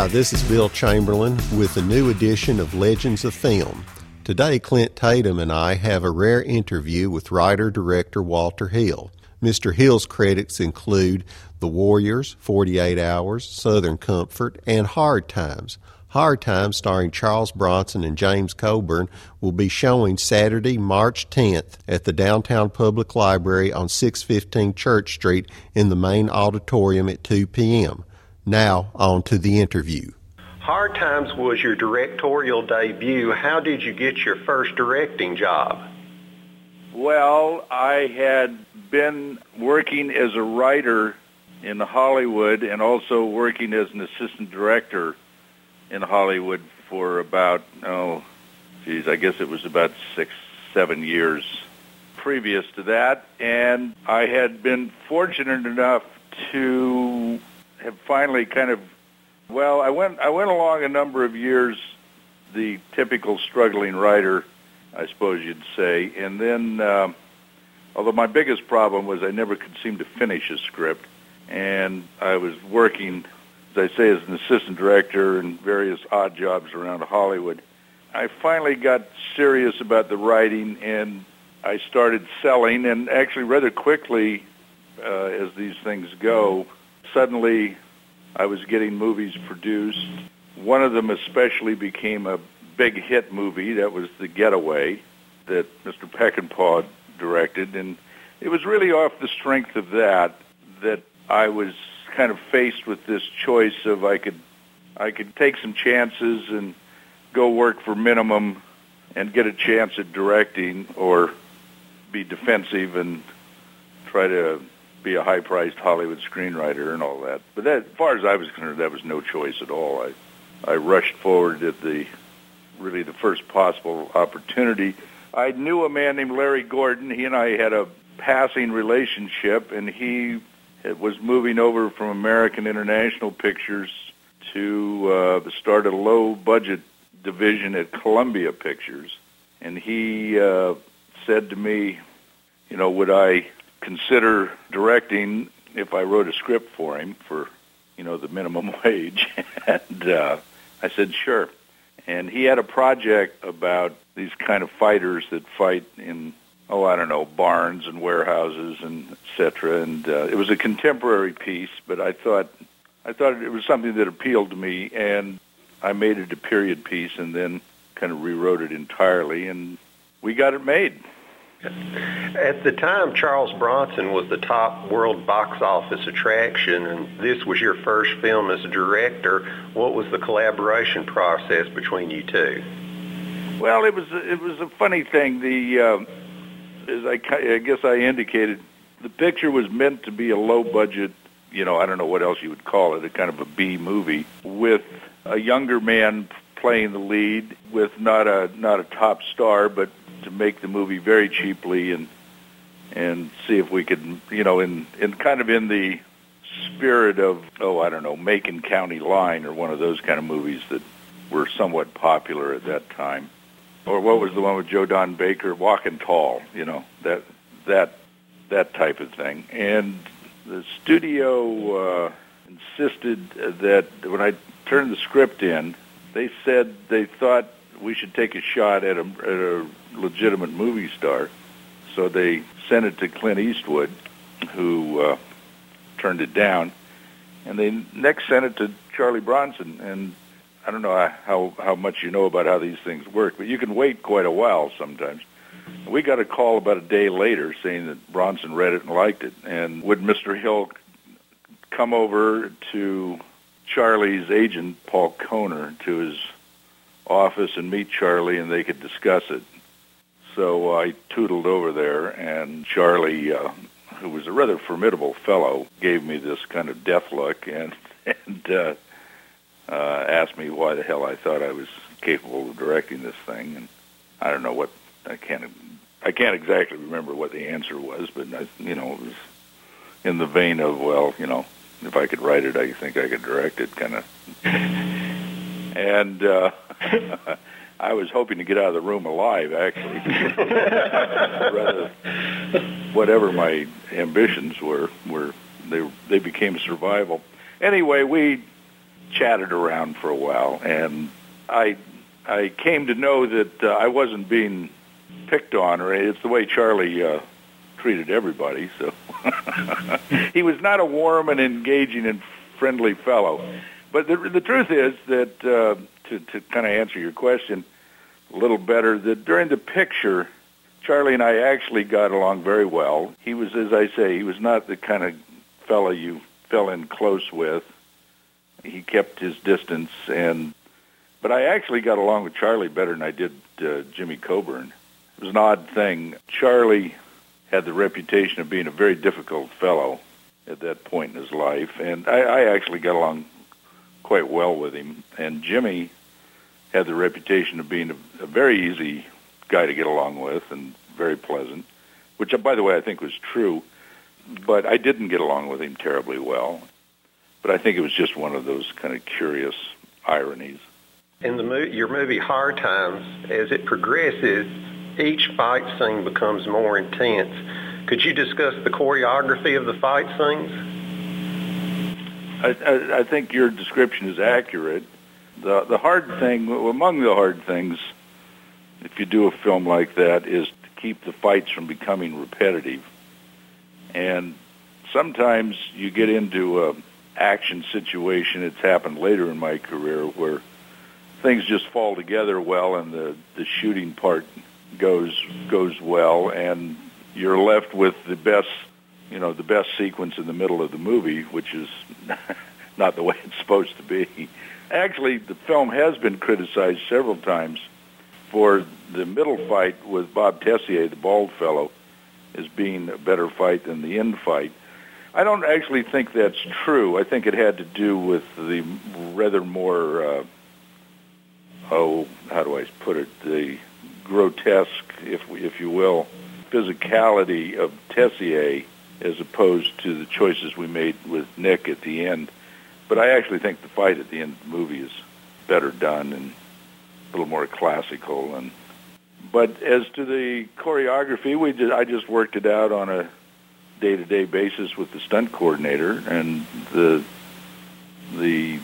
Hi, this is Bill Chamberlain with a new edition of Legends of Film. Today, Clint Tatum and I have a rare interview with writer director Walter Hill. Mr. Hill's credits include The Warriors, 48 Hours, Southern Comfort, and Hard Times. Hard Times, starring Charles Bronson and James Coburn, will be showing Saturday, March 10th at the Downtown Public Library on 615 Church Street in the main auditorium at 2 p.m. Now, on to the interview. Hard Times was your directorial debut. How did you get your first directing job? Well, I had been working as a writer in Hollywood and also working as an assistant director in Hollywood for about, oh, geez, I guess it was about six, seven years previous to that. And I had been fortunate enough to have finally kind of, well, I went, I went along a number of years, the typical struggling writer, I suppose you'd say. And then, uh, although my biggest problem was I never could seem to finish a script. And I was working as I say, as an assistant director and various odd jobs around Hollywood. I finally got serious about the writing and I started selling and actually rather quickly uh, as these things go, suddenly I was getting movies produced. One of them especially became a big hit movie. That was The Getaway that Mr. Peckinpah directed. And it was really off the strength of that that I was kind of faced with this choice of I could I could take some chances and go work for minimum and get a chance at directing or be defensive and try to be a high-priced Hollywood screenwriter and all that. But that, as far as I was concerned, that was no choice at all. I I rushed forward at the really the first possible opportunity. I knew a man named Larry Gordon. He and I had a passing relationship, and he was moving over from American International Pictures to uh, start a low-budget division at Columbia Pictures, and he uh, said to me, you know, would I consider directing if I wrote a script for him for, you know, the minimum wage? and uh, I said, sure. And he had a project about these kind of fighters that fight in oh, I don't know, barns and warehouses and et cetera. And uh, it was a contemporary piece, but I thought I thought it was something that appealed to me, and I made it a period piece, and then kind of rewrote it entirely, and we got it made. At the time, Charles Bronson was the top world box office attraction, and this was your first film as a director. What was the collaboration process between you two? Well, it was it was a funny thing. The uh, as I, I guess I indicated, the picture was meant to be a low budget, you know, I don't know what else you would call it, a kind of a B movie with a younger man playing the lead with not a not a top star, but to make the movie very cheaply and and see if we could, you know, in in kind of in the spirit of oh I don't know Macon County Line or one of those kind of movies that were somewhat popular at that time or what was the one with Joe Don Baker, Walking Tall, you know, that that that type of thing. And the studio uh, insisted that when I turned the script in, they said they thought we should take a shot at a, at a legitimate movie star. So they sent it to Clint Eastwood, who uh, turned it down, and they next sent it to Charlie Bronson, and I don't know how how much you know about how these things work, but you can wait quite a while sometimes. We got a call about a day later saying that Bronson read it and liked it, and would Mr. Hill come over to Charlie's agent Paul Kohner to his office and meet Charlie, and they could discuss it. So I tootled over there, and Charlie, uh, who was a rather formidable fellow, gave me this kind of death look, and and uh, uh, asked me why the hell I thought I was capable of directing this thing, and I don't know what I can't I can't exactly remember what the answer was, but I, you know it was in the vein of well, you know, if I could write it, I think I could direct it, kind of. and uh, I was hoping to get out of the room alive, actually. Rather, whatever my ambitions were, were they they became survival. Anyway, we chatted around for a while, and I I came to know that uh, I wasn't being picked on, or it's the way Charlie uh, treated everybody. So he was not a warm and engaging and friendly fellow. But the, the truth is that uh, to, to kind of answer your question a little better, that during the picture, Charlie and I actually got along very well. He was, as I say, he was not the kind of fellow you fell in close with. He kept his distance, and but I actually got along with Charlie better than I did uh, Jimmy Coburn. It was an odd thing. Charlie had the reputation of being a very difficult fellow at that point in his life, and I, I actually got along quite well with him. And Jimmy had the reputation of being a, a very easy guy to get along with and very pleasant, which, uh, by the way, I think was true. But I didn't get along with him terribly well. But I think it was just one of those kind of curious ironies. In the mo- your movie Hard Times, as it progresses, each fight scene becomes more intense. Could you discuss the choreography of the fight scenes? I, I, think your description is accurate. The the hard thing, among the hard things, if you do a film like that, is to keep the fights from becoming repetitive. And sometimes you get into a action situation. It's happened later in my career where things just fall together well, and the the shooting part goes goes well, and you're left with the best, you know, the best sequence in the middle of the movie, which is not the way it's supposed to be. Actually, the film has been criticized several times for the middle fight with Bob Tessier, the bald fellow, as being a better fight than the end fight. I don't actually think that's true. I think it had to do with the rather more, uh, oh, how do I put it, the grotesque, if if you will, physicality of Tessier as opposed to the choices we made with Nick at the end. But I actually think the fight at the end of the movie is better done and a little more classical. And but as to the choreography, we did, I just worked it out on a day-to-day basis with the stunt coordinator, and the the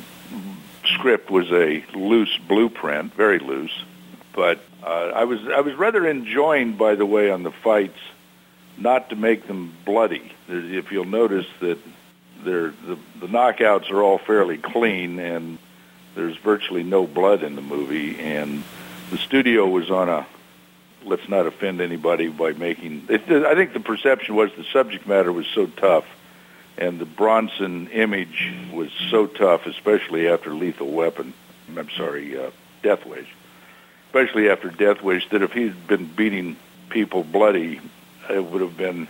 script was a loose blueprint, very loose. But uh, I was I was rather enjoined, by the way, on the fights, not to make them bloody. If you'll notice that the the knockouts are all fairly clean, and there's virtually no blood in the movie. And the studio was on a let's not offend anybody by making. It, I think the perception was the subject matter was so tough, and the Bronson image was so tough, especially after Lethal Weapon. I'm sorry, uh, Death Wish especially after Death Wish, that if he'd been beating people bloody, it would have been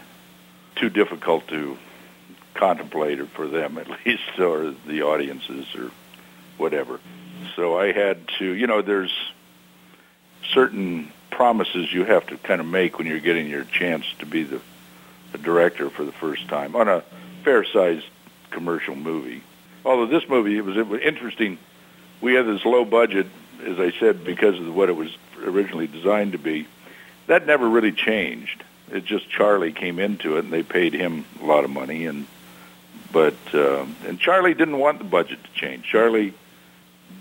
too difficult to contemplate it for them at least, or the audiences, or whatever. So I had to, you know, there's certain promises you have to kind of make when you're getting your chance to be the, the director for the first time on a fair-sized commercial movie. Although this movie, it was, it was interesting. We had this low budget as I said, because of what it was originally designed to be, that never really changed. It just Charlie came into it, and they paid him a lot of money, and but uh, and Charlie didn't want the budget to change. Charlie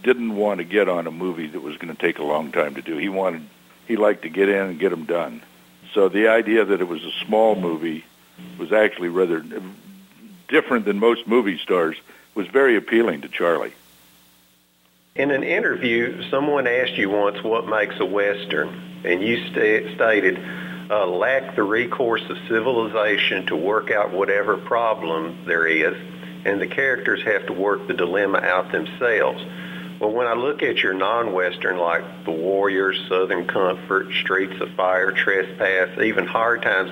didn't want to get on a movie that was going to take a long time to do. He wanted he liked to get in and get them done. So the idea that it was a small movie was actually rather different than most movie stars was very appealing to Charlie. In an interview, someone asked you once what makes a Western, and you st- stated, uh, lack the recourse of civilization to work out whatever problem there is, and the characters have to work the dilemma out themselves. Well, when I look at your non-Western like The Warriors, Southern Comfort, Streets of Fire, Trespass, even Hard Times,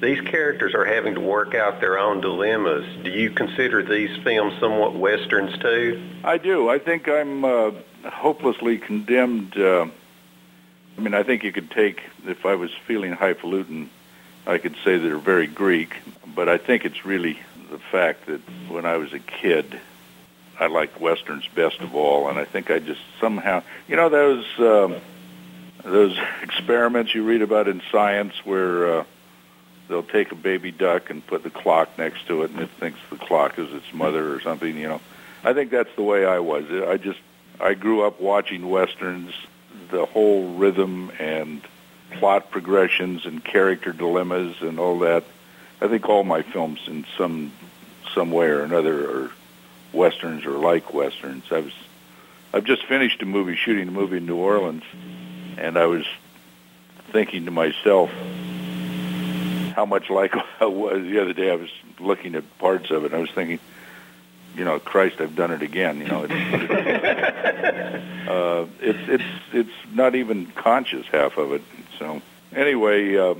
these characters are having to work out their own dilemmas. Do you consider these films somewhat westerns too? I do. I think I'm uh, hopelessly condemned. Uh, I mean, I think you could take, if I was feeling highfalutin, I could say they're very Greek, but I think it's really the fact that when I was a kid, I liked westerns best of all, and I think I just somehow, you know, those um, those experiments you read about in science where uh, they'll take a baby duck and put the clock next to it, and it thinks the clock is its mother or something. You know, I think that's the way I was. I just I grew up watching westerns, the whole rhythm and plot progressions and character dilemmas and all that. I think all my films in some some way or another are westerns or like westerns. I was I've just finished a movie shooting a movie in New Orleans and I was thinking to myself how much like I was the other day I was looking at parts of it and I was thinking you know, Christ, I've done it again. You know, it's uh, it's it's it's not even conscious half of it. So anyway, uh,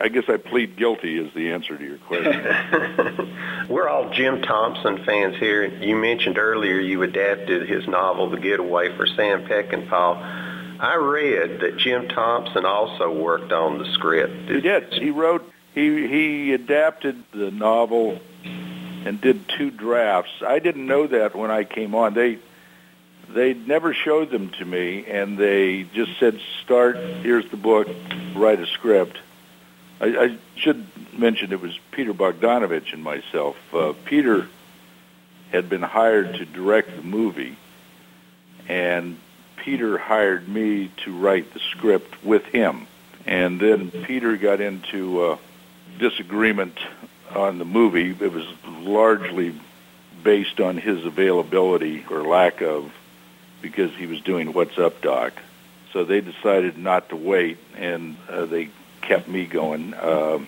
I guess I plead guilty is the answer to your question. We're all Jim Thompson fans here. You mentioned earlier you adapted his novel The Getaway for Sam Peckinpah. I read that Jim Thompson also worked on the script. He did. He wrote. He he adapted the novel and did two drafts. I didn't know that when I came on. They they never showed them to me, and they just said, "Start. Here's the book. Write a script." I, I should mention it was Peter Bogdanovich and myself. Uh, Peter had been hired to direct the movie, and Peter hired me to write the script with him. And then Peter got into uh, disagreement on the movie. It was largely based on his availability or lack of because he was doing What's Up Doc. So they decided not to wait, and uh, they kept me going. Uh,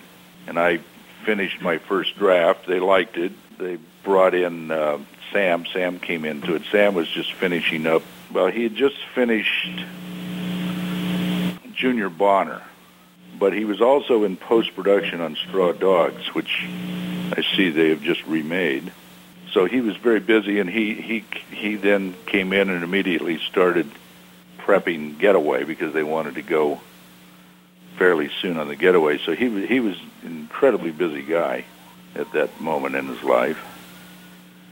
and I finished my first draft. They liked it. They brought in uh, Sam. Sam came into it. Sam was just finishing up. Well, he had just finished Junior Bonner but he was also in post-production on Straw Dogs, which I see they have just remade. So he was very busy, and he he he then came in and immediately started prepping Getaway because they wanted to go fairly soon on the Getaway. So he was he was an incredibly busy guy at that moment in his life.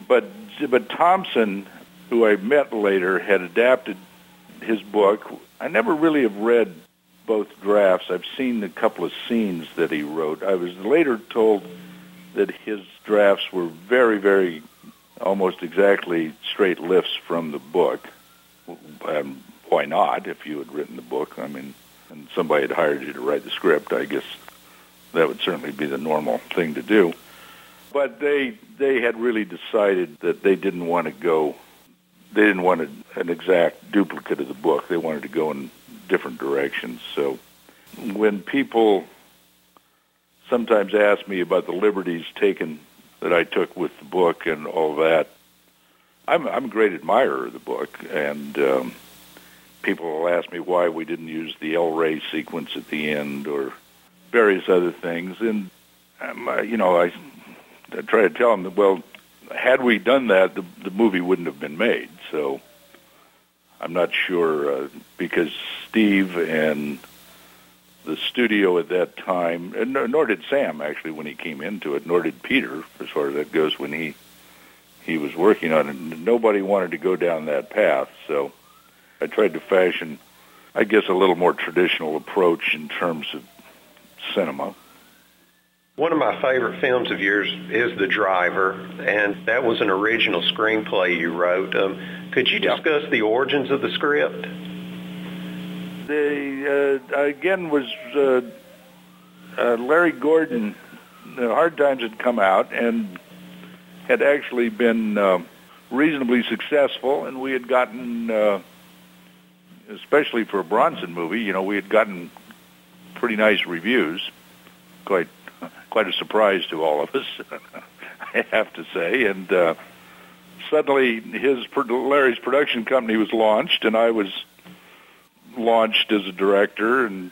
But but Thompson, who I met later, had adapted his book. I never really have read both drafts. I've seen a couple of scenes that he wrote. I was later told that his drafts were very, very, almost exactly straight lifts from the book. Um, why not? If you had written the book, I mean, and somebody had hired you to write the script, I guess that would certainly be the normal thing to do. But they they had really decided that they didn't want to go. They didn't want an exact duplicate of the book. They wanted to go in different directions. So when people sometimes ask me about the liberties taken that I took with the book and all that, I'm, I'm a great admirer of the book, and um, people will ask me why we didn't use the El Rey sequence at the end or various other things, and um, you know, I, I try to tell them that well, had we done that, the, the movie wouldn't have been made. So I'm not sure uh, because Steve and the studio at that time, and nor did Sam actually when he came into it, nor did Peter, as far as that goes, when he he was working on it. Nobody wanted to go down that path, so I tried to fashion, I guess, a little more traditional approach in terms of cinema. One of my favorite films of yours is The Driver, and that was an original screenplay you wrote. Um, could you discuss the origins of the script? The uh, again was uh, uh, Larry Gordon. The Hard Times had come out and had actually been uh, reasonably successful, and we had gotten, uh, especially for a Bronson movie, you know, we had gotten pretty nice reviews. Quite, quite a surprise to all of us, I have to say, and. Suddenly his Larry's production company was launched, and I was launched as a director and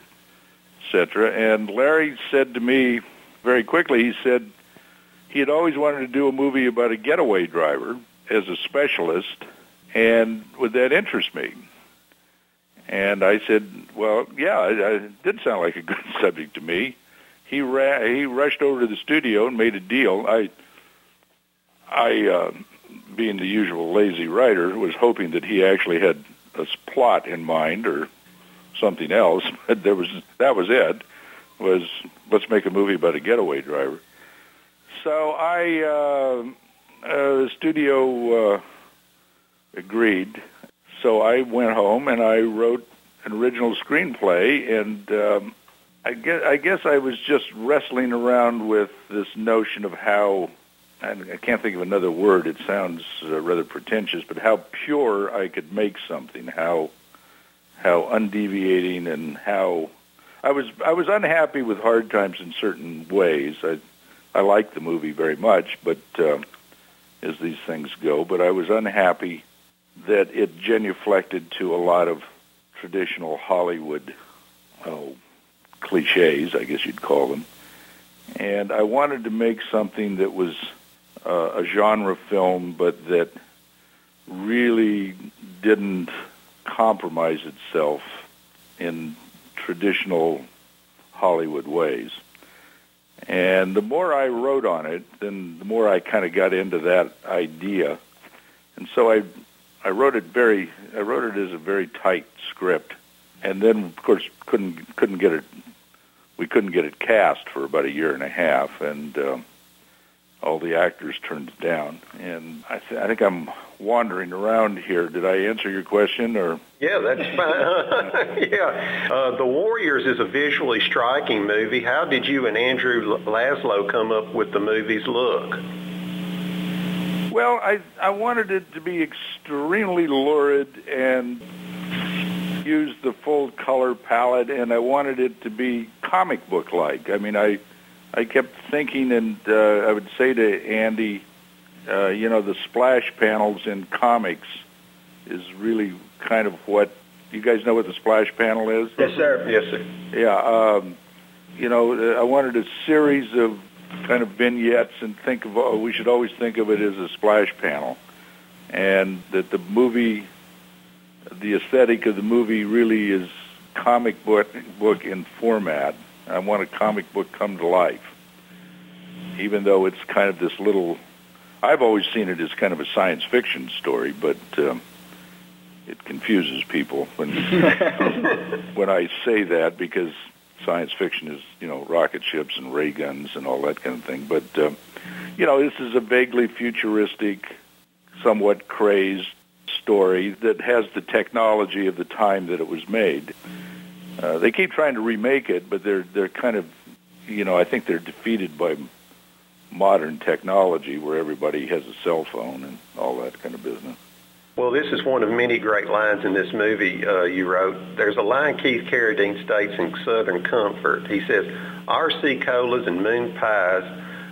etc. And Larry said to me very quickly, he said he had always wanted to do a movie about a getaway driver as a specialist, and would that interest me? And I said, well, yeah, it, it did sound like a good subject to me. He ra- he rushed over to the studio and made a deal. I I uh, being the usual lazy writer, was hoping that he actually had a plot in mind or something else. But there was that was it. Was let's make a movie about a getaway driver. So I uh, uh, the studio uh, agreed. So I went home and I wrote an original screenplay, and um, I guess I guess I was just wrestling around with this notion of how I can't think of another word. It sounds uh, rather pretentious, but how pure I could make something, how how undeviating, and how I was I was unhappy with Hard Times in certain ways. I I liked the movie very much, but uh, as these things go, but I was unhappy that it genuflected to a lot of traditional Hollywood oh, cliches, I guess you'd call them. And I wanted to make something that was uh, a genre film, but that really didn't compromise itself in traditional Hollywood ways. And the more I wrote on it, then the more I kind of got into that idea. And so I I wrote it very I wrote it as a very tight script. And then of course couldn't couldn't get it we couldn't get it cast for about a year and a half and um, all the actors turned it down. And I, th- I think I'm wandering around here. Did I answer your question or? Yeah, that's fine. yeah. Uh, the Warriors is a visually striking movie. How did you and Andrew Laszlo come up with the movie's look? Well, I I wanted it to be extremely lurid and use the full color palette, and I wanted it to be comic book like. I mean, I I kept thinking, and uh, I would say to Andy, uh, you know, the splash panels in comics is really kind of what you guys know what the splash panel is. Yes, sir. Yes, sir. Yeah. Um, you know, I wanted a series of kind of vignettes, and think of oh, we should always think of it as a splash panel, and that the movie, the aesthetic of the movie, really is comic book book in format I want a comic book come to life, even though it's kind of this little. I've always seen it as kind of a science fiction story, but um, it confuses people when when I say that because science fiction is you know rocket ships and ray guns and all that kind of thing. But uh, you know this is a vaguely futuristic, somewhat crazed story that has the technology of the time that it was made. Uh, they keep trying to remake it, but they're they're kind of, you know, I think they're defeated by modern technology where everybody has a cell phone and all that kind of business. Well, this is one of many great lines in this movie uh, you wrote. There's a line Keith Carradine states in Southern Comfort. He says, RC colas and moon pies,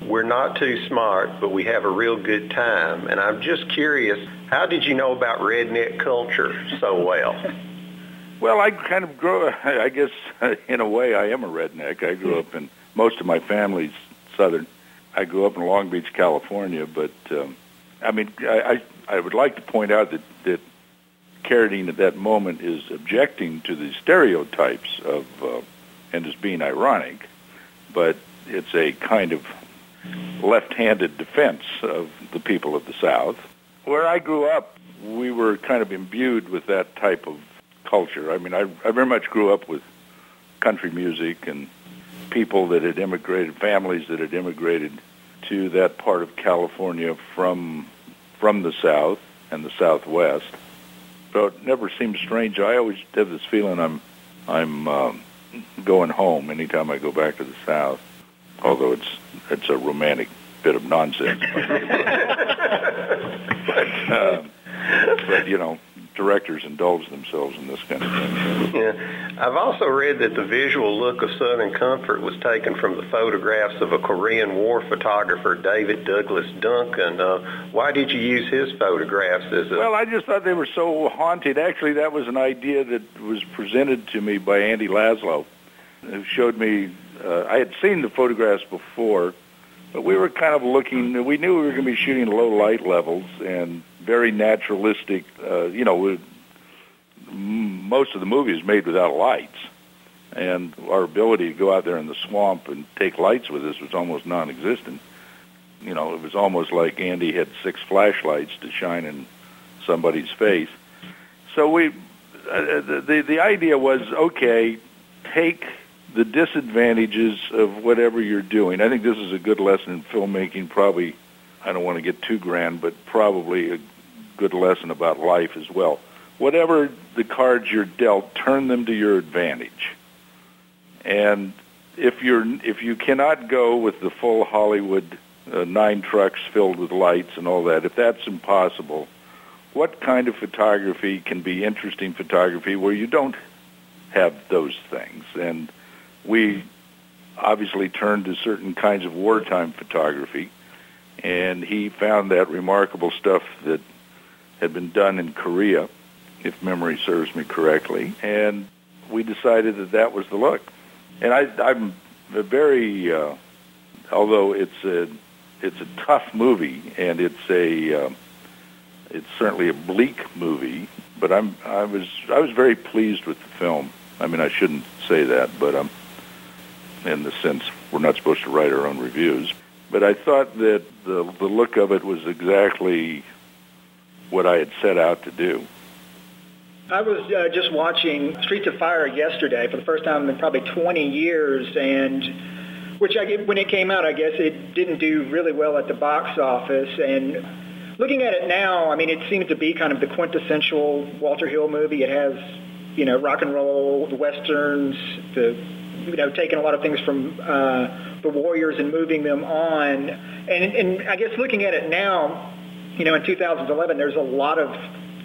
we're not too smart, but we have a real good time. And I'm just curious, how did you know about redneck culture so well? Well, I kind of grew. I guess in a way, I am a redneck. I grew up in most of my family's southern. I grew up in Long Beach, California, but um, I mean, I, I I would like to point out that that Carradine at that moment is objecting to the stereotypes of uh, and is being ironic, but it's a kind of left-handed defense of the people of the South. Where I grew up, we were kind of imbued with that type of culture. I mean, I, I very much grew up with country music and people that had immigrated, families that had immigrated to that part of California from from the South and the Southwest. So it never seemed strange. I always have this feeling I'm I'm um, going home anytime I go back to the South. Although it's it's a romantic bit of nonsense. but um, but you know, directors indulge themselves in this kind of thing. Yeah. I've also read that the visual look of Southern Comfort was taken from the photographs of a Korean War photographer, David Douglas Duncan. Uh, why did you use his photographs as a... Well, I just thought they were so haunted. Actually, that was an idea that was presented to me by Andy Laszlo, who showed me... Uh, I had seen the photographs before, but we were kind of looking... We knew we were going to be shooting low light levels, and very naturalistic. Uh, you know, most of the movie is made without lights, and our ability to go out there in the swamp and take lights with us was almost non-existent. You know, it was almost like Andy had six flashlights to shine in somebody's face. So we, uh, the, the the idea was okay, take the disadvantages of whatever you're doing. I think this is a good lesson in filmmaking, probably I don't want to get too grand, but probably a good lesson about life as well. Whatever the cards you're dealt, turn them to your advantage. And if you're if you cannot go with the full Hollywood uh, nine trucks filled with lights and all that, if that's impossible, what kind of photography can be interesting photography where you don't have those things? And we obviously turned to certain kinds of wartime photography, and he found that remarkable stuff that had been done in Korea, if memory serves me correctly, and we decided that that was the look. And I, I'm very, uh, although it's a it's a tough movie and it's a uh, it's certainly a bleak movie, but I'm I was I was very pleased with the film. I mean, I shouldn't say that, but um, in the sense we're not supposed to write our own reviews. But I thought that the the look of it was exactly what I had set out to do. I was uh, just watching Streets of Fire yesterday for the first time in probably 20 years, and which I when it came out, I guess it didn't do really well at the box office. And looking at it now, I mean, it seems to be kind of the quintessential Walter Hill movie. It has, you know, rock and roll, the westerns, the you know, taking a lot of things from uh, the Warriors and moving them on. And, and I guess looking at it now, you know, in 2011, there's a lot of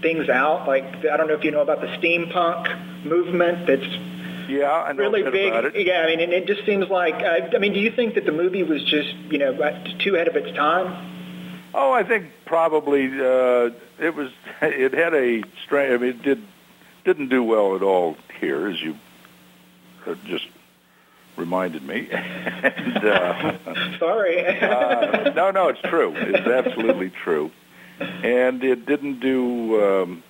things out. Like I don't know if you know about the steampunk movement. That's yeah, I know really big. Yeah, I mean, and it just seems like. Uh, I mean, do you think that the movie was just you know too ahead of its time? Oh, I think probably uh, it was. It had a strange. I mean, it did didn't do well at all here, as you uh, just reminded me. and, uh, Sorry. uh, no, no, it's true. It's absolutely true and it didn't do um,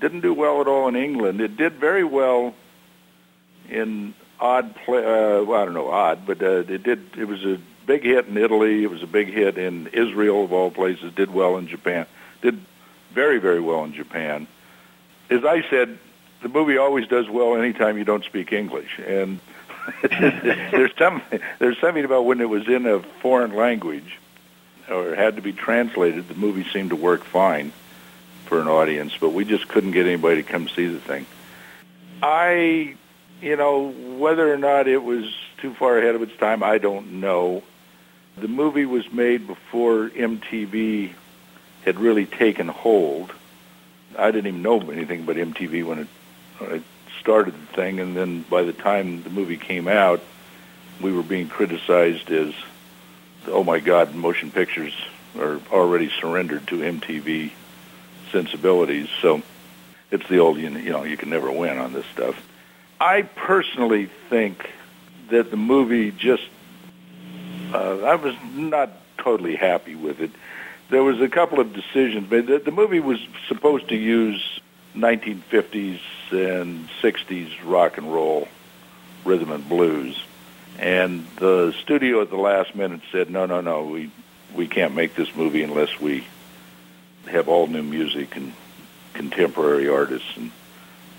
didn't do well at all in England. It did very well in odd play. Uh, well, I don't know odd, but uh, it did. It was a big hit in Italy. It was a big hit in Israel of all places. Did well in Japan. Did very very well in Japan. As I said, the movie always does well anytime you don't speak English, and there's some there's something about when it was in a foreign language or had to be translated, the movie seemed to work fine for an audience, but we just couldn't get anybody to come see the thing. I, you know, whether or not it was too far ahead of its time, I don't know. The movie was made before MTV had really taken hold. I didn't even know anything about MTV when it, when it started the thing, and then by the time the movie came out, we were being criticized as oh my God, motion pictures are already surrendered to MTV sensibilities. So it's the old, you know, you can never win on this stuff. I personally think that the movie just, uh, I was not totally happy with it. There was a couple of decisions made. The, the movie was supposed to use 1950s and 60s rock and roll rhythm and blues and the studio at the last minute said, no, no, no, we, we can't make this movie unless we have all new music and contemporary artists and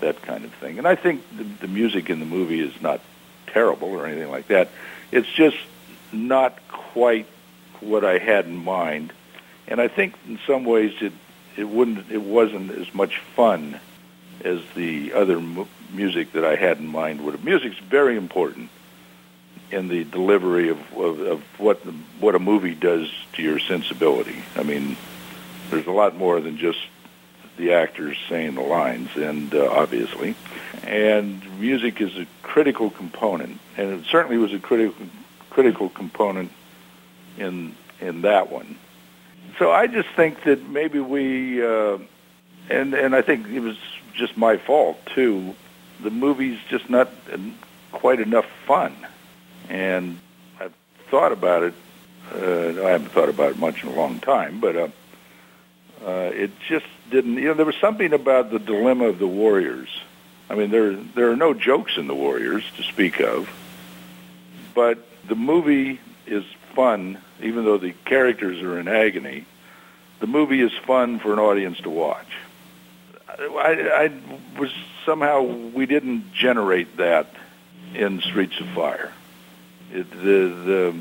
that kind of thing. And I think the, the music in the movie is not terrible or anything like that. It's just not quite what I had in mind. And I think in some ways it, it wouldn't, it wasn't as much fun as the other mu- music that I had in mind would have. Music's very important in the delivery of, of, of what the, what a movie does to your sensibility. I mean, there's a lot more than just the actors saying the lines, and uh, obviously, and music is a critical component, and it certainly was a critical critical component in in that one. So I just think that maybe we, uh, and and I think it was just my fault too. The movie's just not quite enough fun. And I've thought about it. Uh, I haven't thought about it much in a long time, but uh, uh, it just didn't. You know, there was something about the dilemma of the Warriors. I mean, there there are no jokes in the Warriors to speak of, but the movie is fun, even though the characters are in agony. The movie is fun for an audience to watch. I, I was somehow we didn't generate that in Streets of Fire the the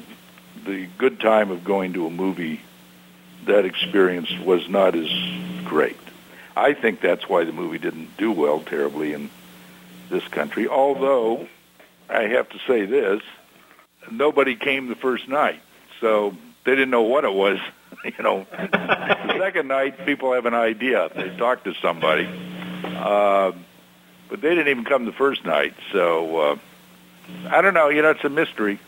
the good time of going to a movie that experience was not as great. I think that's why the movie didn't do well terribly in this country. Although I have to say this, nobody came the first night, so they didn't know what it was. you know, the second night, people have an idea. They talk to somebody, uh, but they didn't even come the first night. So uh, I don't know. You know, it's a mystery.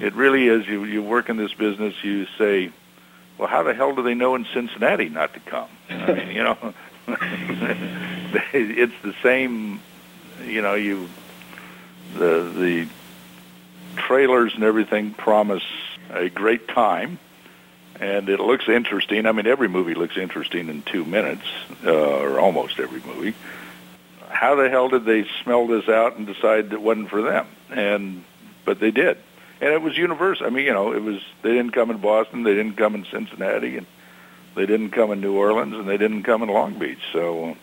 It really is. You you work in this business. You say, well, how the hell do they know in Cincinnati not to come? I mean, you know, it's the same. You know, you the the trailers and everything promise a great time, and it looks interesting. I mean, every movie looks interesting in two minutes, uh, or almost every movie. How the hell did they smell this out and decide it wasn't for them? And but they did, and it was universal. I mean, you know, it was they didn't come in Boston, they didn't come in Cincinnati, and they didn't come in New Orleans, and they didn't come in Long Beach. So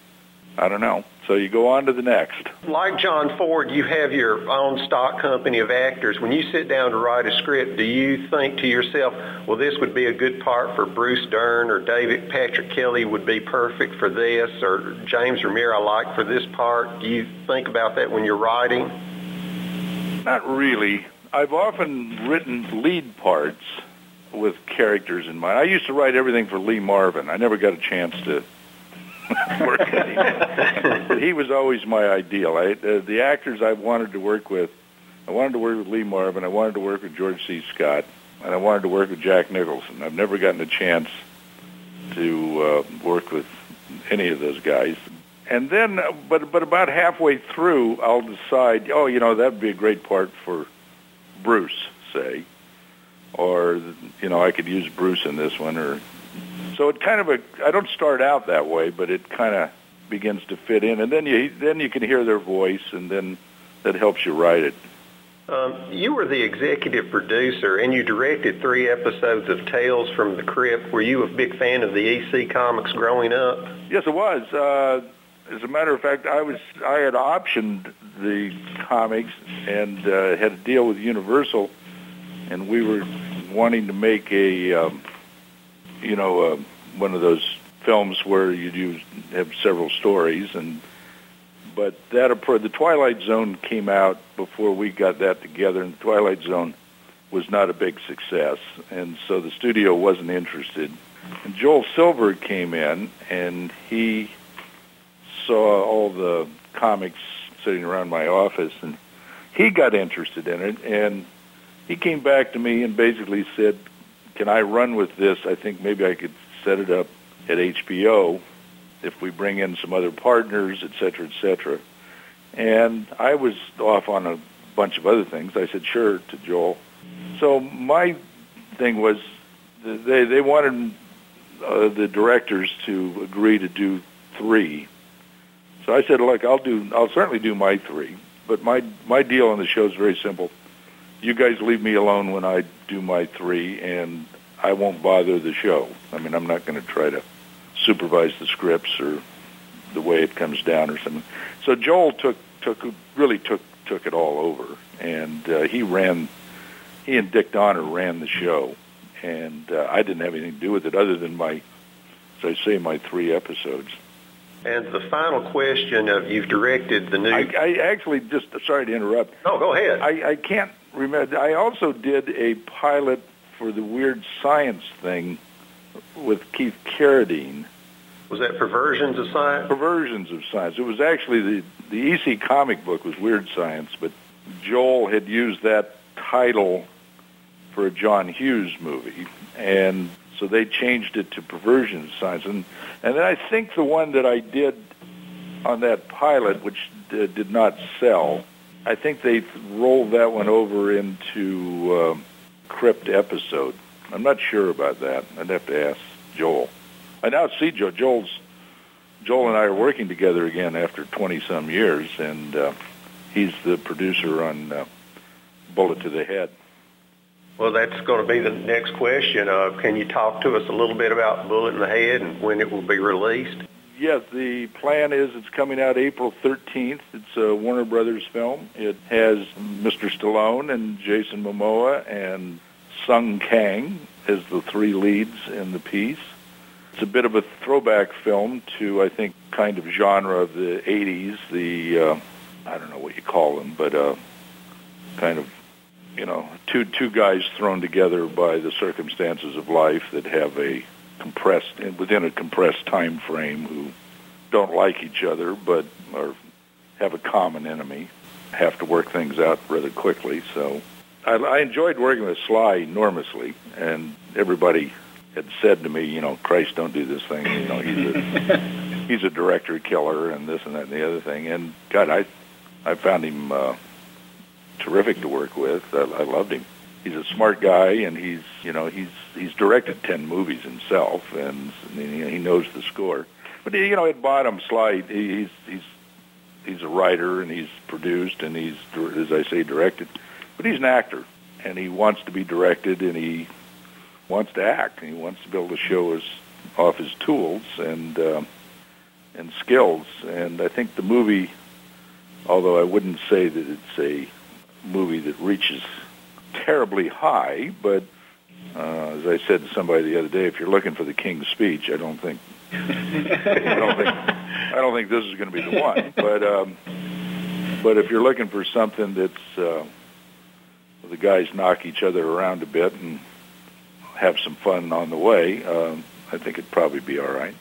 I don't know. So you go on to the next. Like John Ford, you have your own stock company of actors. When you sit down to write a script, do you think to yourself, well, this would be a good part for Bruce Dern or David Patrick Kelly would be perfect for this or James Remar I like for this part? Do you think about that when you're writing? Not really. I've often written lead parts with characters in mind. I used to write everything for Lee Marvin. I never got a chance to work but he was always my ideal. I, uh, the actors I wanted to work with, I wanted to work with Lee Marvin, I wanted to work with George C. Scott, and I wanted to work with Jack Nicholson. I've never gotten a chance to uh, work with any of those guys. And then, uh, but but about halfway through, I'll decide. Oh, you know, that'd be a great part for Bruce, say, or you know, I could use Bruce in this one, or so it kind of a I don't start out that way, but it kind of begins to fit in, and then you then you can hear their voice, and then that helps you write it. Um, you were the executive producer, and you directed three episodes of Tales from the Crypt. Were you a big fan of the EC comics growing up? Yes, it was. Uh, as a matter of fact, I was I had optioned the comics and uh, had a deal with Universal, and we were wanting to make a um, you know, uh, one of those films where you do have several stories, and but that the Twilight Zone came out before we got that together, and the Twilight Zone was not a big success, and so the studio wasn't interested. And Joel Silver came in, and he saw all the comics sitting around my office, and he got interested in it, and he came back to me and basically said, can I run with this? I think maybe I could set it up at HBO if we bring in some other partners, et cetera, et cetera. And I was off on a bunch of other things. I said sure to Joel. So my thing was they they wanted uh, the directors to agree to do three. So I said, look, I'll do I'll certainly do my three, but my my deal on the show is very simple you guys leave me alone when I do my three, and I won't bother the show. I mean, I'm not going to try to supervise the scripts or the way it comes down or something. So Joel took took really took took it all over, and uh, he ran. He and Dick Donner ran the show, and uh, I didn't have anything to do with it other than my, as I say, my three episodes. And the final question of you've directed the new. I, I actually just sorry to interrupt. No, go ahead. I, I can't remember. I also did a pilot for the Weird Science thing with Keith Carradine. Was that Perversions of Science? Perversions of Science. It was actually the the EC comic book was Weird Science, but Joel had used that title for a John Hughes movie, and so they changed it to Perversions of Science. And and then I think the one that I did on that pilot, which d- did not sell, I think they rolled that one over into uh, Crypt episode. I'm not sure about that. I'd have to ask Joel. I now see Joel. Joel's Joel and I are working together again after 20 some years, and uh, he's the producer on uh, Bullet to the Head. Well, that's going to be the next question. Uh, can you talk to us a little bit about Bullet in the Head and when it will be released? Yes, the plan is it's coming out April 13th. It's a Warner Brothers film. It has Mr. Stallone and Jason Momoa and Sung Kang as the three leads in the piece. It's a bit of a throwback film to, I think, kind of genre of the 80s, the, uh, I don't know what you call them, but uh, kind of, you know, two, two guys thrown together by the circumstances of life that have a compressed, within a compressed time frame who don't like each other, but are, have a common enemy, have to work things out rather quickly. So I, I enjoyed working with Sly enormously, and everybody had said to me, you know, Christ, don't do this thing. You know, he's a he's a director killer and this and that and the other thing. And God, I I found him uh, terrific to work with. I, I loved him. He's a smart guy, and he's you know he's he's directed ten movies himself, and he knows the score. But you know, at bottom, Sly, he's he's he's a writer, and he's produced, and he's as I say, directed. But he's an actor, and he wants to be directed, and he wants to act. And he wants to be able to show his off his tools and uh, and skills. And I think the movie, although I wouldn't say that it's a movie that reaches terribly high, but uh, as I said to somebody the other day, if you're looking for the King's Speech, I don't think I don't think I don't think this is going to be the one. But um, but if you're looking for something that's uh, the guys knock each other around a bit and have some fun on the way, um, I think it'd probably be all right.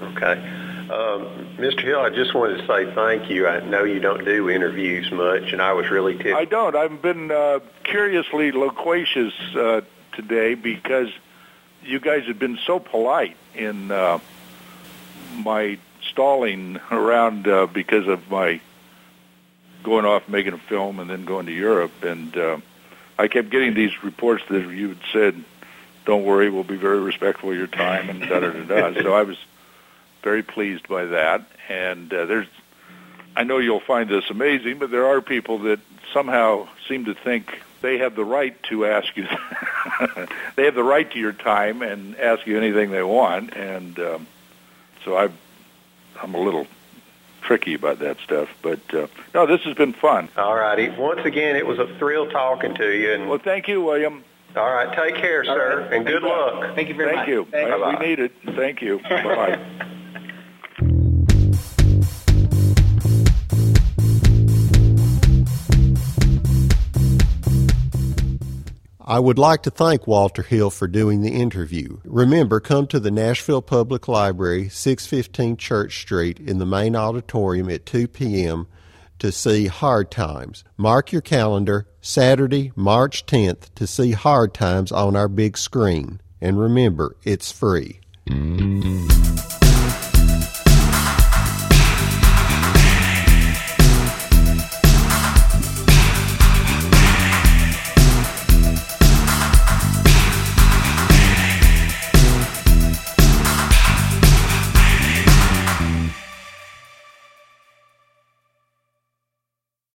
Okay. Um, Mr. Hill, I just wanted to say thank you. I know you don't do interviews much, and I was really tipped. I don't. I've been uh, curiously loquacious uh, today because you guys have been so polite in uh, my stalling around uh, because of my going off making a film and then going to Europe. And uh, I kept getting these reports that you had said don't worry, we'll be very respectful of your time and da da da da. so I was very pleased by that. And uh, there's, I know you'll find this amazing, but there are people that somehow seem to think they have the right to ask you. they have the right to your time and ask you anything they want. And um, so I, I'm a little tricky about that stuff. But uh, no, this has been fun. All righty. Once again, it was a thrill talking to you. And well, thank you, William. All right. Take care, sir, right. and good luck. Thank you very Thank much. You. Thank you. We need it. Thank you. Bye-bye. I would like to thank Walter Hill for doing the interview. Remember, come to the Nashville Public Library, 615 Church Street, in the main auditorium at 2 p.m. to see Hard Times. Mark your calendar, Saturday, March 10th, to see Hard Times on our big screen. And remember, it's free. Mm-hmm.